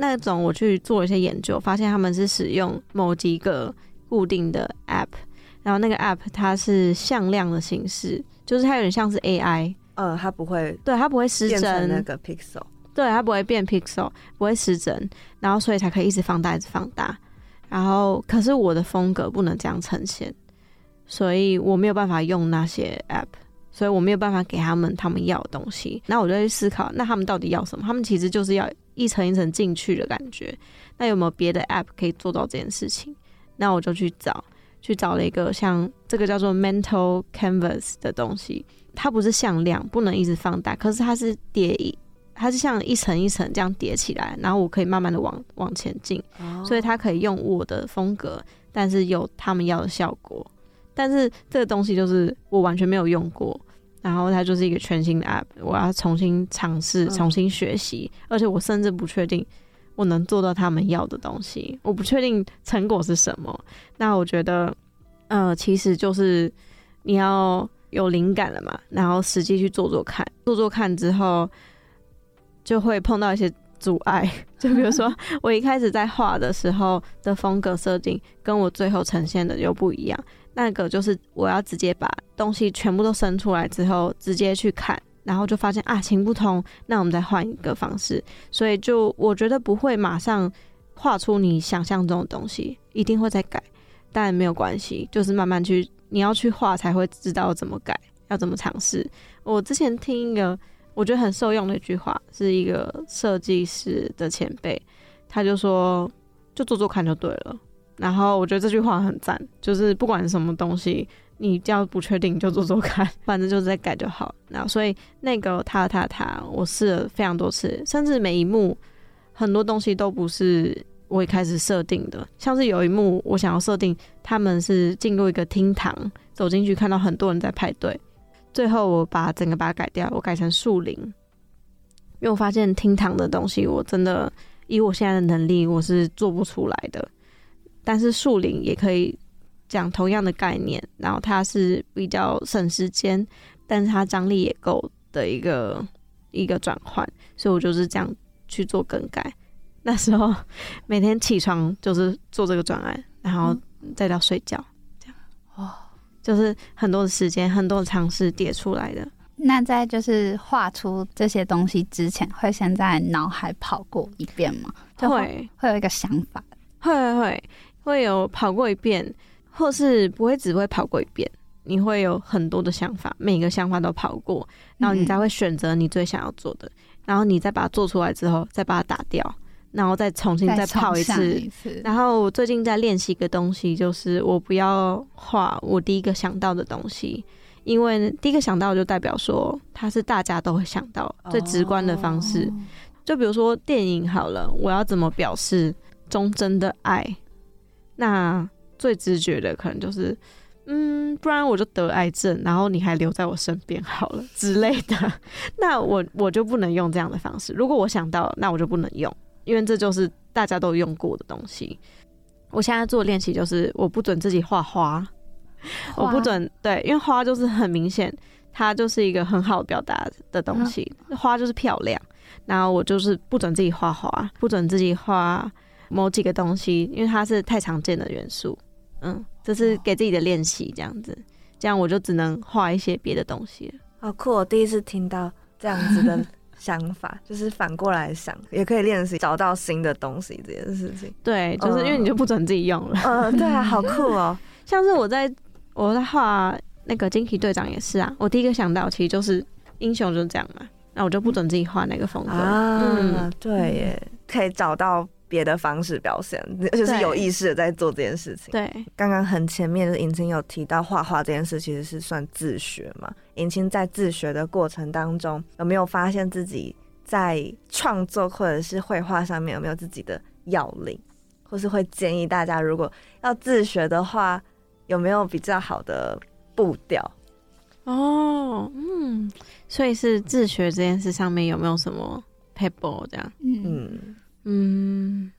那种我去做了一些研究，发现他们是使用某几个固定的 app，然后那个 app 它是向量的形式，就是它有点像是 AI，呃，它不会对，它不会失真，那个 pixel。对，它不会变 pixel，不会失真，然后所以才可以一直放大，一直放大。然后，可是我的风格不能这样呈现，所以我没有办法用那些 app，所以我没有办法给他们他们要的东西。那我就去思考，那他们到底要什么？他们其实就是要一层一层进去的感觉。那有没有别的 app 可以做到这件事情？那我就去找，去找了一个像这个叫做 mental canvas 的东西，它不是向量，不能一直放大，可是它是叠一。它是像一层一层这样叠起来，然后我可以慢慢的往往前进，哦所以它可以用我的风格，但是有他们要的效果。但是这个东西就是我完全没有用过，然后它就是一个全新的 app，我要重新尝试、嗯重新学习，而且我甚至不确定我能做到他们要的东西，我不确定成果是什么。那我觉得，呃，其实就是你要有灵感了嘛，然后实际去做做看，做做看之后。就会碰到一些阻碍，就比如说 我一开始在画的时候的风格设定，跟我最后呈现的又不一样。那个就是我要直接把东西全部都生出来之后，直接去看，然后就发现啊行不通，那我们再换一个方式。所以就我觉得不会马上画出你想象中的东西，一定会再改，但没有关系，就是慢慢去，你要去画才会知道怎么改，要怎么尝试。我之前听一个。我觉得很受用的一句话，是一个设计师的前辈，他就说：“就做做看就对了。”然后我觉得这句话很赞，就是不管什么东西，你只要不确定就做做看，反正就是在改就好。然后所以那个他他他，我试了非常多次，甚至每一幕很多东西都不是我一开始设定的，像是有一幕我想要设定他们是进入一个厅堂，走进去看到很多人在排队。最后我把整个把它改掉，我改成树林，因为我发现厅堂的东西我真的以我现在的能力我是做不出来的，但是树林也可以讲同样的概念，然后它是比较省时间，但是它张力也够的一个一个转换，所以我就是这样去做更改。那时候 每天起床就是做这个转案，然后再到睡觉，这样哦。就是很多的时间，很多的尝试叠出来的。那在就是画出这些东西之前，会先在脑海跑过一遍吗？就会会有一个想法，会会会有跑过一遍，或是不会只会跑过一遍，你会有很多的想法，每个想法都跑过，然后你才会选择你最想要做的，然后你再把它做出来之后，再把它打掉，然后再重新再跑一次，一次。然后我最近在练习一个东西，就是我不要画我第一个想到的东西，因为第一个想到就代表说它是大家都会想到最直观的方式。哦就比如说电影好了，我要怎么表示忠贞的爱？那最直觉的可能就是，嗯，不然我就得癌症，然后你还留在我身边好了之类的。那我我就不能用这样的方式。如果我想到，那我就不能用，因为这就是大家都用过的东西。我现在做练习就是，我不准自己画花，我不准对，因为花就是很明显，它就是一个很好表达的东西，花就是漂亮。然后我就是不准自己画画，不准自己画某几个东西，因为它是太常见的元素。嗯，这是给自己的练习，这样子，这样我就只能画一些别的东西了。好酷！我第一次听到这样子的想法，就是反过来想，也可以练习找到新的东西这件事情。对，就是因为你就不准自己用了。嗯，对啊，好酷哦！像是我在我在画那个惊奇队长也是啊，我第一个想到其实就是英雄就是这样嘛，那我就不准自己画那个风格啊。嗯，对耶，可以找到。别的方式表现，而且是有意识的在做这件事情。对，刚刚很前面的尹青有提到画画这件事，其实是算自学嘛。尹青在自学的过程当中，有没有发现自己在创作或者是绘画上面有没有自己的要领，或是会建议大家如果要自学的话，有没有比较好的步调？哦，嗯，所以是自学这件事上面有没有什么 paper 这样？嗯。嗯，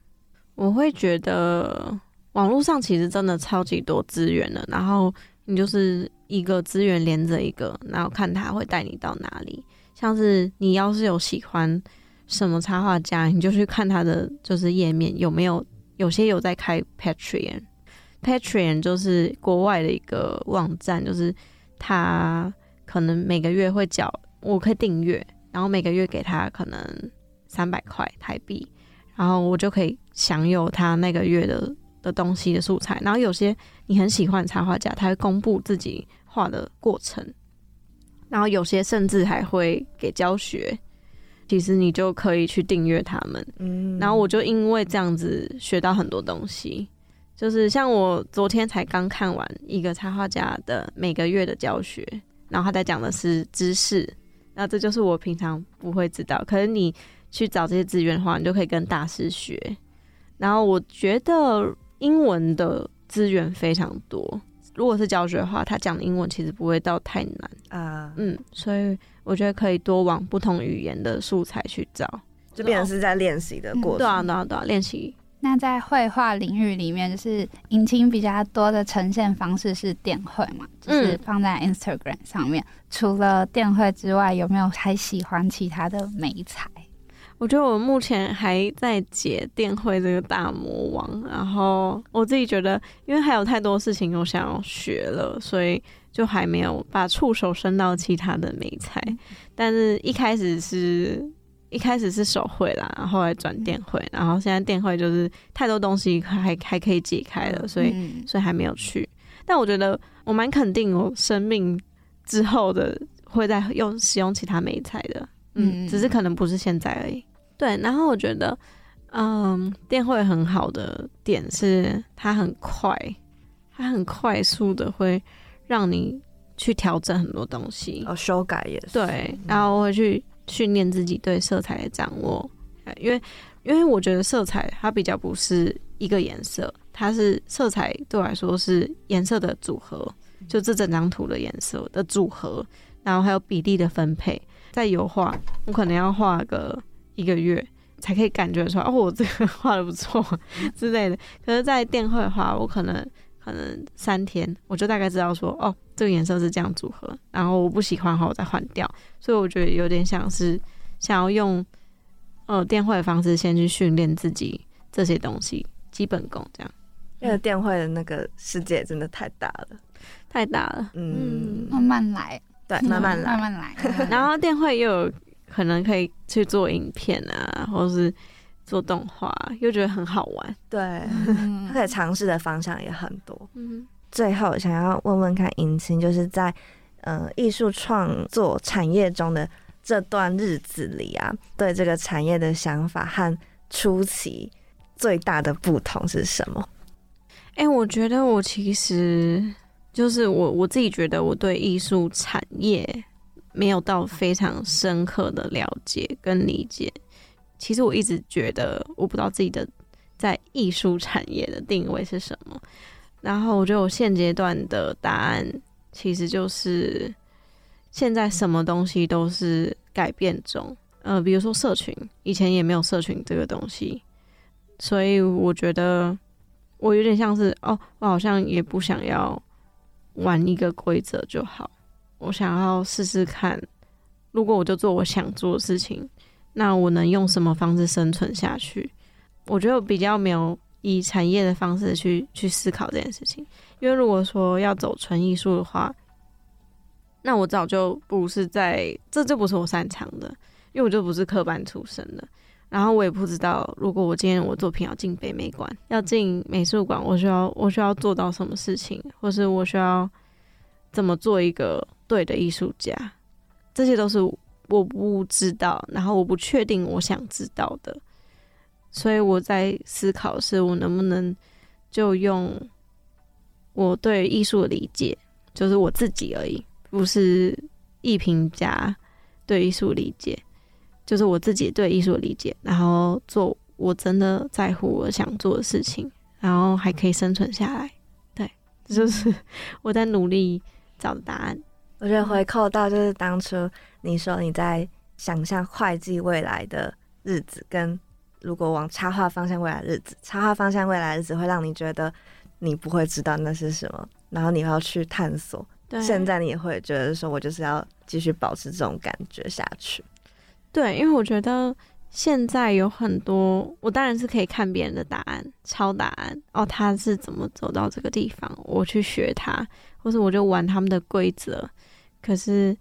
我会觉得网络上其实真的超级多资源的，然后你就是一个资源连着一个，然后看他会带你到哪里。像是你要是有喜欢什么插画家，你就去看他的就是页面有没有，有些有在开 Patreon，Patreon 就是国外的一个网站，就是他可能每个月会缴，我可以订阅，然后每个月给他可能三百块台币。然后我就可以享有他那个月的的东西的素材。然后有些你很喜欢插画家，他会公布自己画的过程。然后有些甚至还会给教学。其实你就可以去订阅他们。嗯。然后我就因为这样子学到很多东西。就是像我昨天才刚看完一个插画家的每个月的教学，然后他在讲的是知识。那这就是我平常不会知道。可是你。去找这些资源的话，你就可以跟大师学。然后我觉得英文的资源非常多。如果是教学的话，他讲的英文其实不会到太难啊。嗯，所以我觉得可以多往不同语言的素材去找，就变成是在练习的过程。对啊，对啊，对啊，练习。那在绘画领域里面，就是引擎比较多的呈现方式是电绘嘛，就是放在 Instagram 上面。除了电绘之外，有没有还喜欢其他的美彩？我觉得我目前还在解电绘这个大魔王，然后我自己觉得，因为还有太多事情我想要学了，所以就还没有把触手伸到其他的美材。但是一开始是一开始是手绘啦，然后来转电绘，然后现在电绘就是太多东西还还可以解开了，所以所以还没有去。但我觉得我蛮肯定我生命之后的会在用使用其他美材的，嗯，只是可能不是现在而已。对，然后我觉得，嗯，电绘很好的点是它很快，它很快速的会让你去调整很多东西，哦，修改也是。对，然后会去训练自己对色彩的掌握，因为因为我觉得色彩它比较不是一个颜色，它是色彩对我来说是颜色的组合，就这整张图的颜色的组合，然后还有比例的分配。在油画，我可能要画个。一个月才可以感觉出来哦，我这个 画的不错之类的。可是，在电绘的话，我可能可能三天我就大概知道说，哦，这个颜色是这样组合，然后我不喜欢的话，我再换掉。所以我觉得有点像是想要用呃电绘的方式先去训练自己这些东西基本功，这样。因为电绘的那个世界真的太大了，太大了。嗯，慢慢来，对，慢慢来，慢慢来。然后电绘又有。可能可以去做影片啊，或是做动画，又觉得很好玩。对，可以尝试的方向也很多。嗯，最后想要问问看，尹青就是在呃艺术创作产业中的这段日子里啊，对这个产业的想法和初期最大的不同是什么？哎，我觉得我其实就是我我自己觉得我对艺术产业。没有到非常深刻的了解跟理解，其实我一直觉得我不知道自己的在艺术产业的定位是什么。然后我觉得我现阶段的答案其实就是现在什么东西都是改变中。呃，比如说社群，以前也没有社群这个东西，所以我觉得我有点像是哦，我好像也不想要玩一个规则就好。我想要试试看，如果我就做我想做的事情，那我能用什么方式生存下去？我觉得比较没有以产业的方式去去思考这件事情，因为如果说要走纯艺术的话，那我早就不是在，这就不是我擅长的，因为我就不是科班出身的。然后我也不知道，如果我今天我作品要进北美馆，要进美术馆，我需要我需要做到什么事情，或是我需要怎么做一个对的艺术家，这些都是我不知道，然后我不确定我想知道的，所以我在思考是我能不能就用我对艺术的理解，就是我自己而已，不是艺评家对艺术理解。就是我自己对艺术理解，然后做我真的在乎我想做的事情，然后还可以生存下来。对，这就是 我在努力找答案。我觉得回扣到就是当初你说你在想象会计未来的日子，跟如果往插画方向未来日子，插画方向未来日子会让你觉得你不会知道那是什么，然后你要去探索。现在你也会觉得说，我就是要继续保持这种感觉下去。对，因为我觉得现在有很多，我当然是可以看别人的答案、抄答案哦，他是怎么走到这个地方，我去学他，或者我就玩他们的规则。可是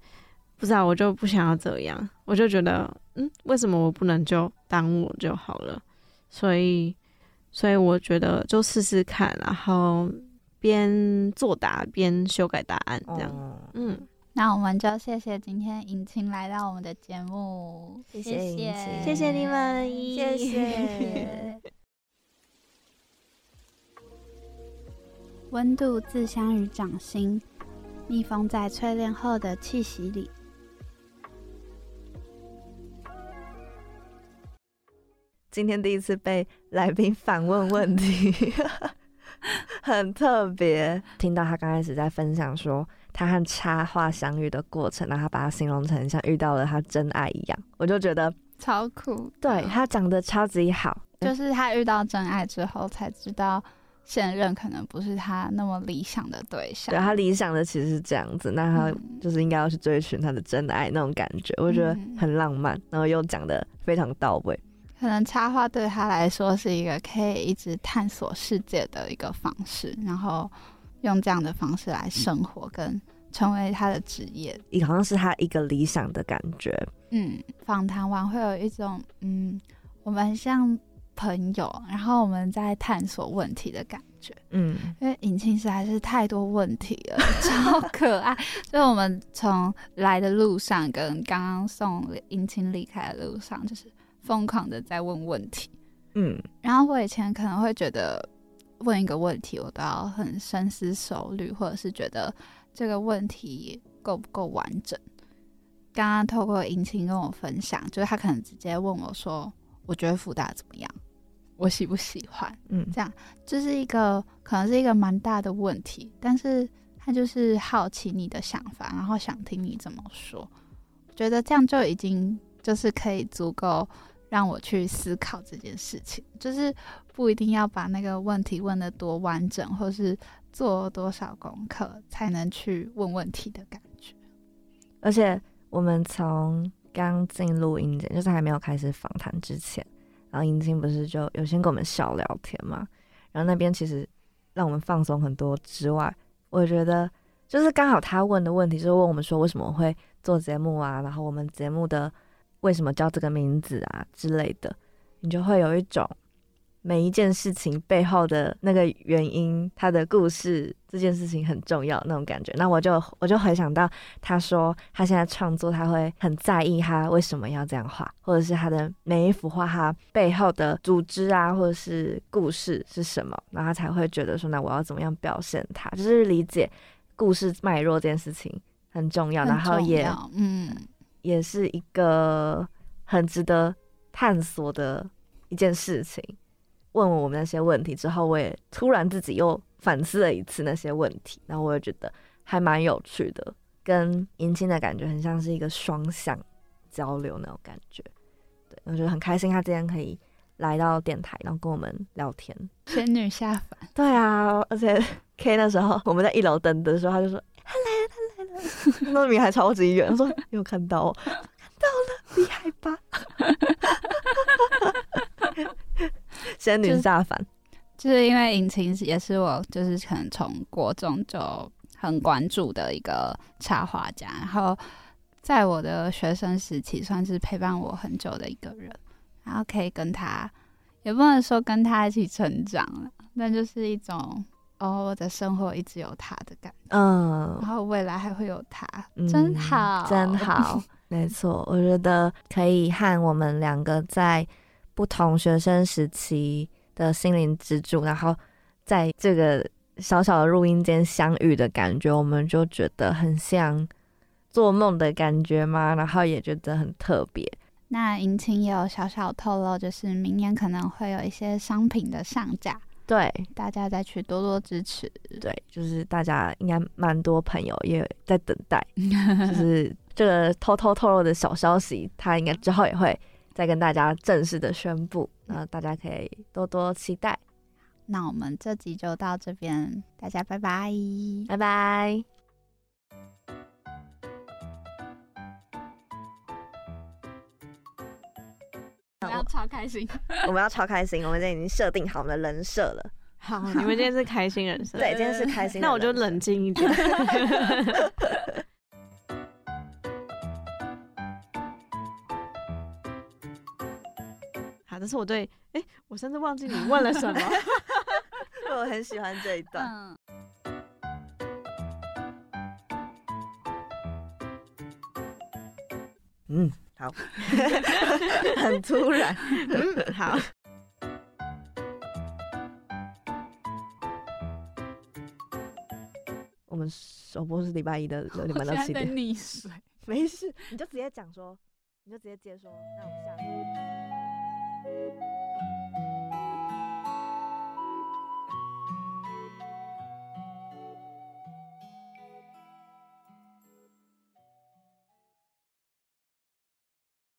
不知道，我就不想要这样，我就觉得，嗯，为什么我不能就当我就好了？所以，所以我觉得就试试看，然后边作答边修改答案，这样，嗯。那我们就谢谢今天尹晴来到我们的节目，谢谢谢谢你们，谢谢。温度自相于掌心，密封在淬炼后的气息里。今天第一次被来宾反问问题，很特别。听到他刚开始在分享说。他和插画相遇的过程，然后他把它形容成像遇到了他真爱一样，我就觉得超酷。对他讲的超级好，就是他遇到真爱之后才知道现任可能不是他那么理想的对象。对他理想的其实是这样子，那他就是应该要去追寻他的真爱那种感觉，我觉得很浪漫，然后又讲的非常到位。可能插画对他来说是一个可以一直探索世界的一个方式，然后。用这样的方式来生活，跟成为他的职业，也好像是他一个理想的感觉。嗯，访谈完会有一种嗯，我们像朋友，然后我们在探索问题的感觉。嗯，因为尹清实在是太多问题了，超可爱。所以我们从来的路上，跟刚刚送尹清离开的路上，就是疯狂的在问问题。嗯，然后我以前可能会觉得。问一个问题，我都要很深思熟虑，或者是觉得这个问题够不够完整。刚刚透过尹晴跟我分享，就是他可能直接问我说：“我觉得福大怎么样？我喜不喜欢？”嗯，这样这是一个可能是一个蛮大的问题，但是他就是好奇你的想法，然后想听你怎么说。我觉得这样就已经就是可以足够。让我去思考这件事情，就是不一定要把那个问题问的多完整，或是做多少功课才能去问问题的感觉。而且我们从刚进录音间，就是还没有开始访谈之前，然后英青不是就有先跟我们小聊天嘛？然后那边其实让我们放松很多之外，我觉得就是刚好他问的问题，就是问我们说为什么会做节目啊？然后我们节目的。为什么叫这个名字啊之类的，你就会有一种每一件事情背后的那个原因，他的故事，这件事情很重要那种感觉。那我就我就回想到他说他现在创作，他会很在意他为什么要这样画，或者是他的每一幅画他背后的组织啊，或者是故事是什么，然后他才会觉得说，那我要怎么样表现它，就是理解故事脉络这件事情很重要，然后也嗯。也是一个很值得探索的一件事情。问问我们那些问题之后，我也突然自己又反思了一次那些问题，然后我也觉得还蛮有趣的，跟迎亲的感觉很像是一个双向交流那种感觉。对，我觉得很开心，他今天可以来到电台，然后跟我们聊天。仙女下凡。对啊，而且 K 那时候我们在一楼等的时候，他就说。他来了，他来了，那米还超级远。他说有看到，看到了，厉害吧？仙女下凡。就是因为引擎也是我，就是可能从国中就很关注的一个插画家，然后在我的学生时期算是陪伴我很久的一个人，然后可以跟他，也不能说跟他一起成长了，但就是一种哦，我的生活一直有他的感觉，嗯。然，后未来还会有他，嗯真好，真好，没错，我觉得可以和我们两个在不同学生时期的心灵支柱，然后在这个小小的录音间相遇的感觉，我们就觉得很像做梦的感觉嘛，然后也觉得很特别。那银青也有小小透露，就是明年可能会有一些商品的上架，对大家再去多多支持。对，就是大家应该蛮多朋友也在等待，就是这个偷偷透露的小消息，他应该之后也会再跟大家正式的宣布，那大家可以多多期待。那我们这集就到这边，大家拜拜。拜拜。我要超开心，我们要超开心，我们今天已经设定好我们的人设了。好，你们今天是开心人生，对，今天是开心人。那我就冷静一点。好，这是我对，哎、我甚至忘记你问了什么。我很喜欢这一段。嗯，嗯，好，很突然。嗯，好，我们首播是礼拜一的六点半到七点，溺水。没事，你就直接讲说，你就直接接说，那我们下。